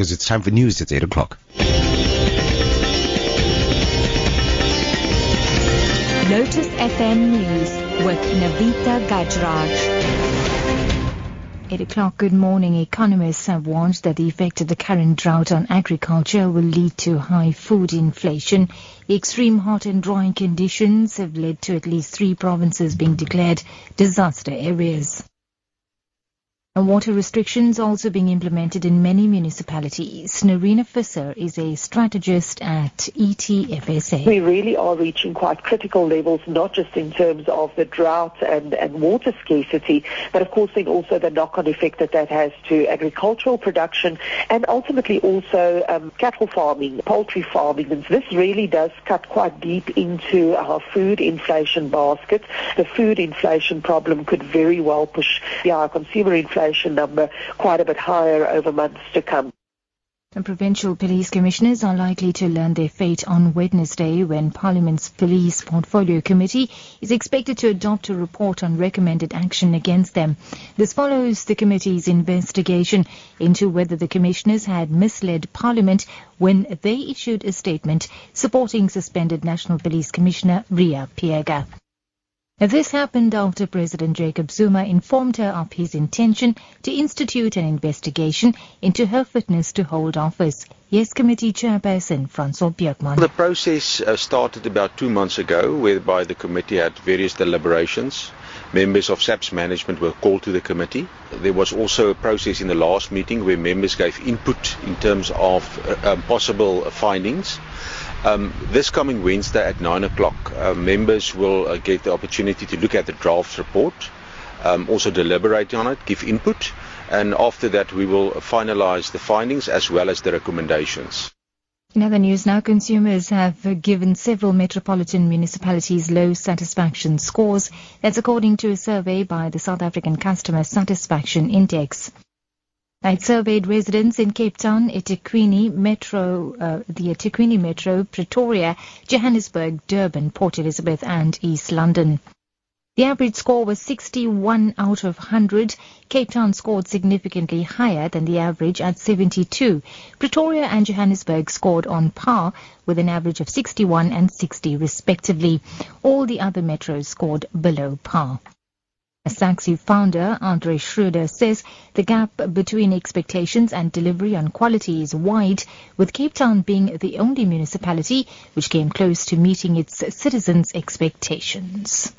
because it's time for news at 8 o'clock. Lotus FM News with Navita Gajraj. 8 o'clock, good morning. Economists have warned that the effect of the current drought on agriculture will lead to high food inflation. Extreme hot and dry conditions have led to at least three provinces being declared disaster areas. Water restrictions also being implemented in many municipalities. Nerina Visser is a strategist at ETFSA. We really are reaching quite critical levels, not just in terms of the drought and, and water scarcity, but of course then also the knock-on effect that that has to agricultural production and ultimately also um, cattle farming, poultry farming. And this really does cut quite deep into our food inflation basket. The food inflation problem could very well push our consumer inflation inflation number quite a bit higher over months to come. Provincial police commissioners are likely to learn their fate on Wednesday when Parliament's Police Portfolio Committee is expected to adopt a report on recommended action against them. This follows the committee's investigation into whether the commissioners had misled Parliament when they issued a statement supporting suspended National Police Commissioner Ria Phiyega. This happened after President Jacob Zuma informed her of his intention to institute an investigation into her fitness to hold office. Yes, committee chairperson Francois Beukman. The process uh, started about two months ago, whereby the committee had various deliberations. Members of SAPS management were called to the committee. There was also a process in the last meeting where members gave input in terms of uh, um, possible findings. Um, this coming Wednesday at 9 o'clock, uh, members will uh, get the opportunity to look at the draft report, um, also deliberate on it, give input, and after that we will finalize the findings as well as the recommendations. In other news now, consumers have given several metropolitan municipalities low satisfaction scores. That's according to a survey by the South African Customer Satisfaction Index. It surveyed residents in Cape Town, eThekwini Metro, uh, the eThekwini Metro, Pretoria, Johannesburg, Durban, Port Elizabeth and East London. The average score was 61 out of 100. Cape Town scored significantly higher than the average at 72. Pretoria and Johannesburg scored on par with an average of 61 and 60 respectively. All the other metros scored below par. SAcsi founder Andre Schreuder says the gap between expectations and delivery on quality is wide, with Cape Town being the only municipality which came close to meeting its citizens' expectations.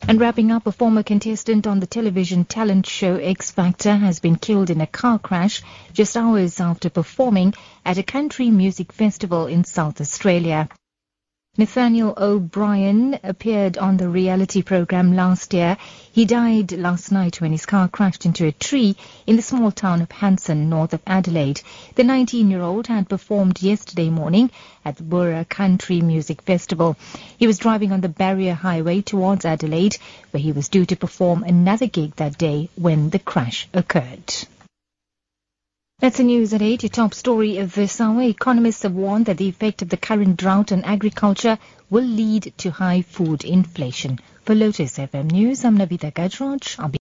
And wrapping up, a former contestant on the television talent show X Factor has been killed in a car crash just hours after performing at a country music festival in South Australia. Nathaniel O'Brien appeared on the reality program last year. He died last night when his car crashed into a tree in the small town of Hanson, north of Adelaide. The 19-year-old had performed yesterday morning at the Burra Country Music Festival. He was driving on the Barrier Highway towards Adelaide, where he was due to perform another gig that day when the crash occurred. That's the news at 8. Your top story of this hour. Economists have warned that the effect of the current drought on agriculture will lead to high food inflation. For Lotus FM News, I'm Navita Gajraj.